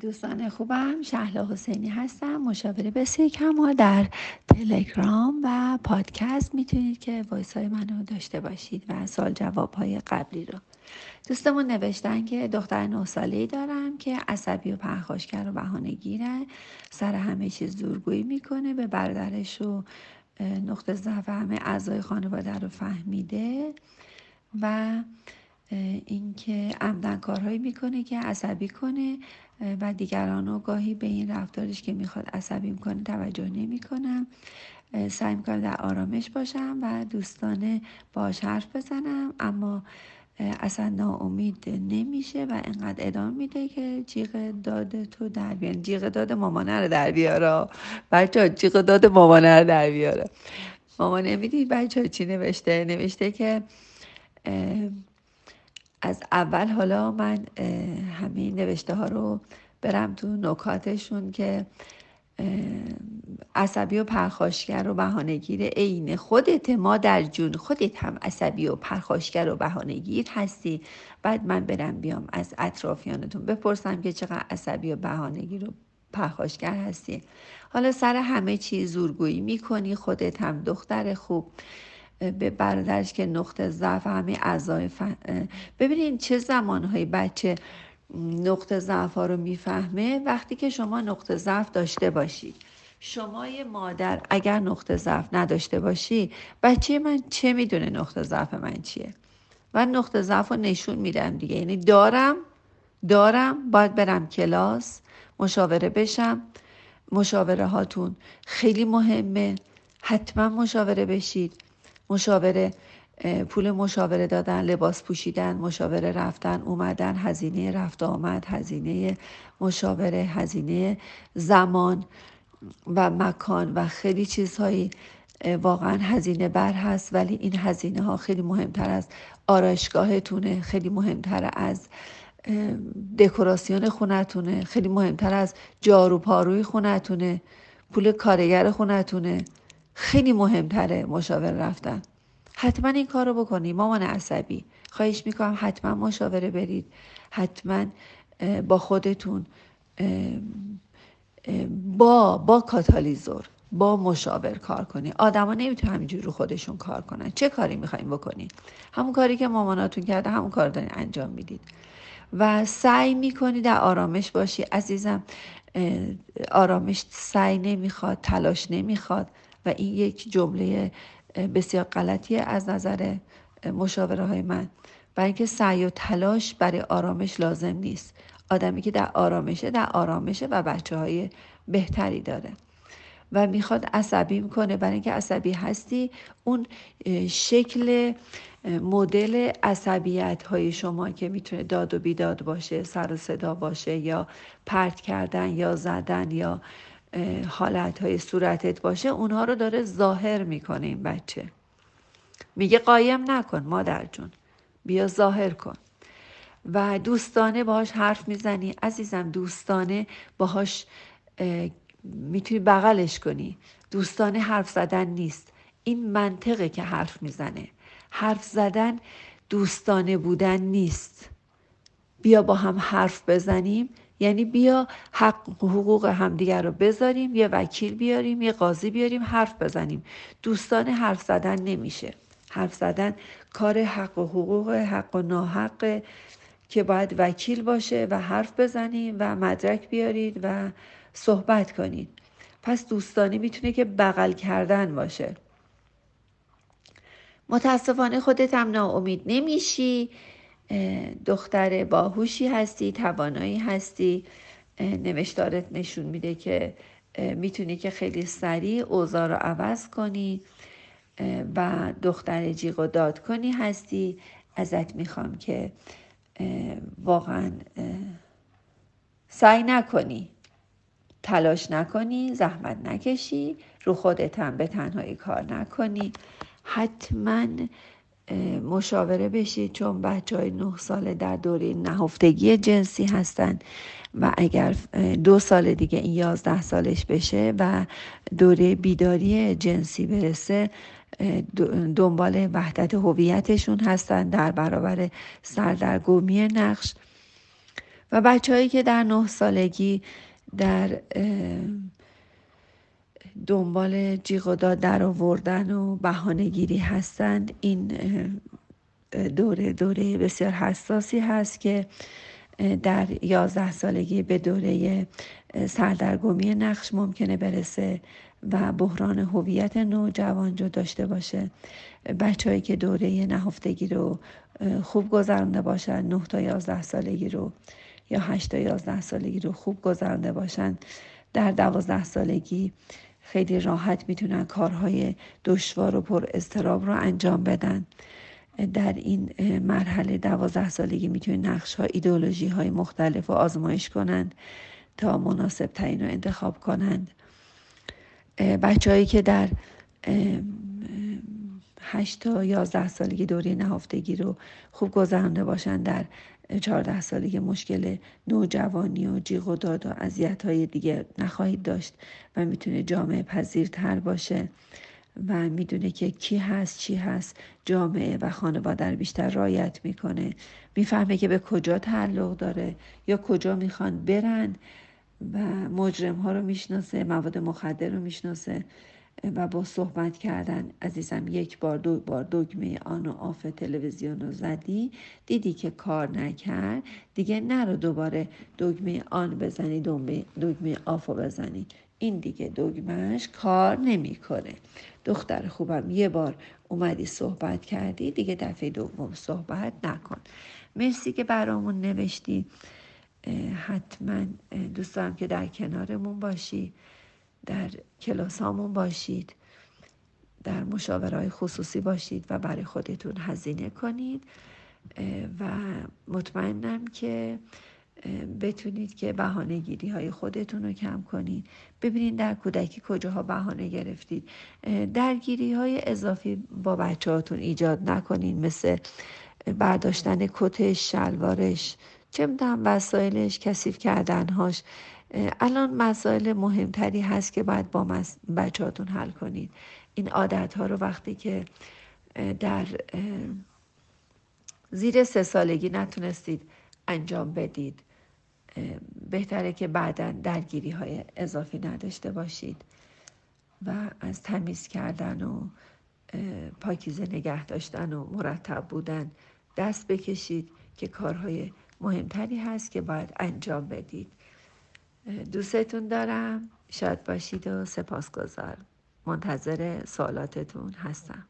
دوستان خوبم شهلا حسینی هستم مشاوره بسیار کما در تلگرام و پادکست می‌تونید که وایس های منو داشته باشید و سال جواب های قبلی رو. دوستمون نوشتن که دختر نه ساله دارم که عصبی و پرخاشگر و بهانه گیره سر همه چیز زورگویی می‌کنه به برادرش و نقطه ضعف همه اعضای خانواده رو فهمیده و اینکه عمدن کارهایی می‌کنه که عصبی کنه و دیگران رو گاهی به این رفتارش که می‌خواد عصبی می‌کنه توجه نمی‌کنم. سعی می‌کنم در آرامش باشم و دوستانه باش حرف بزنم اما اصلا ناامید نمیشه و انقدر ادامه میده که جیغ داد تو در بیاره. جیغ داد مامانه رو در بیاره. بچه جیغ داد مامانه رو در بیاره. مامانه می‌دید بچه چی نوشته؟ نوشته که از اول حالا من همین نوشته ها رو برم تو نکاتشون که عصبی و پرخاشگر و بهانهگیر عین خودت ما در جون خودت هم عصبی و پرخاشگر و بهانهگیر هستی. بعد من برم بیام از اطرافیانتون بپرسم که چقدر عصبی و بهانهگیر و پرخاشگر هستی. حالا سر همه چیز زورگویی می‌کنی خودت هم دختر خوب. به برادرش که نقطه ضعف همه اعضای فن... ببینید چه زمانهایی بچه نقطه ضعف ها رو می‌فهمه؟ وقتی که شما نقطه ضعف داشته باشید شما یه مادر اگر نقطه ضعف نداشته باشی بچه من چه می‌دونه نقطه ضعف من چیه؟ من نقطه ضعف رو نشون میدم دیگه. یعنی دارم دارم باید برم کلاس مشاوره بشم. مشاوره هاتون خیلی مهمه. حتما مشاوره بشید. مشاوره پول مشاوره دادن لباس پوشیدن مشاوره رفتن اومدن هزینه رفت آمد هزینه مشاوره هزینه زمان و مکان و خیلی چیزهایی واقعا هزینه بر هست ولی این هزینه ها خیلی مهمتر از آرایشگاهتونه خیلی مهمتر از دکوراسیون خونتونه خیلی مهمتر از جارو پاروی خونتونه پول کارگر خونتونه. خیلی مهمتره مشاور رفتن. حتما این کار رو بکنی. مامان عصبی. خواهش می‌کنم حتما مشاوره برید. حتما با خودتون با با کاتالیزور با مشاور کار کنی. آدما نمی‌تونن همینجوری رو خودشون کار کنن. چه کاری می‌خوایم بکنی همون کاری که ماماناتون کرده همون کار دارین انجام می‌دید. و سعی می‌کنی در آرامش باشی. عزیزم آرامش سعی نمی‌خواد تلاش نمی‌خواد. و این یک جمله بسیار غلطیه از نظر مشاوره های من. برای اینکه سعی و تلاش برای آرامش لازم نیست. آدمی که در آرامشه در آرامشه و بچه های بهتری داره. و می‌خواد عصبی می‌کنه برای اینکه عصبی هستی اون شکل مدل عصبیت های شما که می‌تونه داد و بیداد باشه سر و صدا باشه یا پرت کردن یا زدن یا حالت های صورتت باشه اونها رو داره ظاهر می‌کنه این بچه. میگه قایم نکن مادر جون. بیا ظاهر کن. و دوستانه باهاش حرف می‌زنی. عزیزم دوستانه باهاش می‌تونی بغلش کنی. دوستانه حرف زدن نیست. این منطقه که حرف می‌زنه. حرف زدن دوستانه بودن نیست. بیا با هم حرف بزنیم. یعنی بیا حق حقوق همدیگر رو بذاریم یه وکیل بیاریم یه قاضی بیاریم حرف بزنیم. دوستان حرف زدن نمیشه. حرف زدن کار حق و حقوق حق و ناحق که باید وکیل باشه و حرف بزنیم و مدرک بیارید و صحبت کنید. پس دوستانی می‌تونه که بغل کردن باشه. متاسفانه خودت هم ناامید نمیشی. دختر باهوشی هستی توانایی هستی. نوشتارت نشون میده که می‌تونی که خیلی سریع اوضاع رو عوض کنی. و دختر جیغ و داد کنی هستی. ازت می‌خوام که واقعا سعی نکنی. تلاش نکنی زحمت نکشی رو خودت هم به تنهایی کار نکنی. حتما مشاوره بشید چون بچه های نه ساله در دوره نهفتگی جنسی هستن و اگر دو سال دیگه این یازده سالش بشه و دوره بیداری جنسی برسه دنبال وحدت هویتشون هستن در برابر سردرگمی نقش. و بچههایی که در نه سالگی در دنبال جیغ و داد در آوردن و بهانهگیری هستند. این دوره دوره بسیار حساسی هست که در یازده سالگی به دوره سردرگمی نقش ممکنه برسه و بحران هویت نوجوان رو داشته باشه. بچههایی که دوره نهفتگی رو خوب گذرانده باشن نه تا یازده سالگی رو یا هشت تا یازده سالگی رو خوب گذرانده باشن در دوازده سالگی خیلی راحت می‌تونن کارهای دشوار و پر استراب رو انجام بدن. در این مرحله دوازده سالگی می‌تونید نقش ها ایدئولوژی های مختلف و آزمایش کنند تا مناسب ترین رو انتخاب کنند. بچههایی که در هشت تا یازده سالگی دوره نهفتگی رو خوب گذرانده باشند در چهارده سالگی مشکل نوجوانی و جیغ و داد و اذیت های دیگه نخواهید داشت و می‌تونه جامعه پذیرتر باشه و می‌دونه که کی هست چی هست جامعه و خانواده رو بیشتر رایت می‌کنه. می‌فهمه که به کجا تعلق داره یا کجا می‌خوان برن و مجرم ها رو می‌شناسه مواد مخدر رو می‌شناسه. و با صحبت کردن عزیزم یک بار دو بار دگمه on و off تلویزیون رو زدی دیدی که کار نکرد. دیگه نرو دوباره دگمه on بزنی دگمه off رو بزنی. این دیگه دگمهش کار نمی‌کنه. دختر خوبم یه بار اومدی صحبت کردی دیگه دفعه دوم صحبت نکن. مرسی که برامون نوشتی. حتما دوست دارم که در کنارمون باشی. در کلاس هامون باشید در مشاورهای خصوصی باشید و برای خودتون هزینه کنید و مطمئنم که بتونید که بهانه گیری های خودتون رو کم کنید. ببینید در کودکی کجاها بهانه گرفتید. درگیری های اضافی با بچه هاتون ایجاد نکنید مثل برداشتن کتش شلوارش چه می‌دونم وسایلش کثیف کردنهاش. الان مسائل مهمتری هست که باید با بچهاتون حل کنید. این عادت ها رو وقتی که در زیر سه سالگی نتونستید انجام بدید بهتره که بعدا درگیری های اضافی نداشته باشید و از تمیز کردن و پاکیزه نگه داشتن و مرتب بودن دست بکشید که کارهای مهمتری هست که باید انجام بدید. دوستتون دارم. شاد باشید و سپاسگزار منتظر سوالاتتون هستم.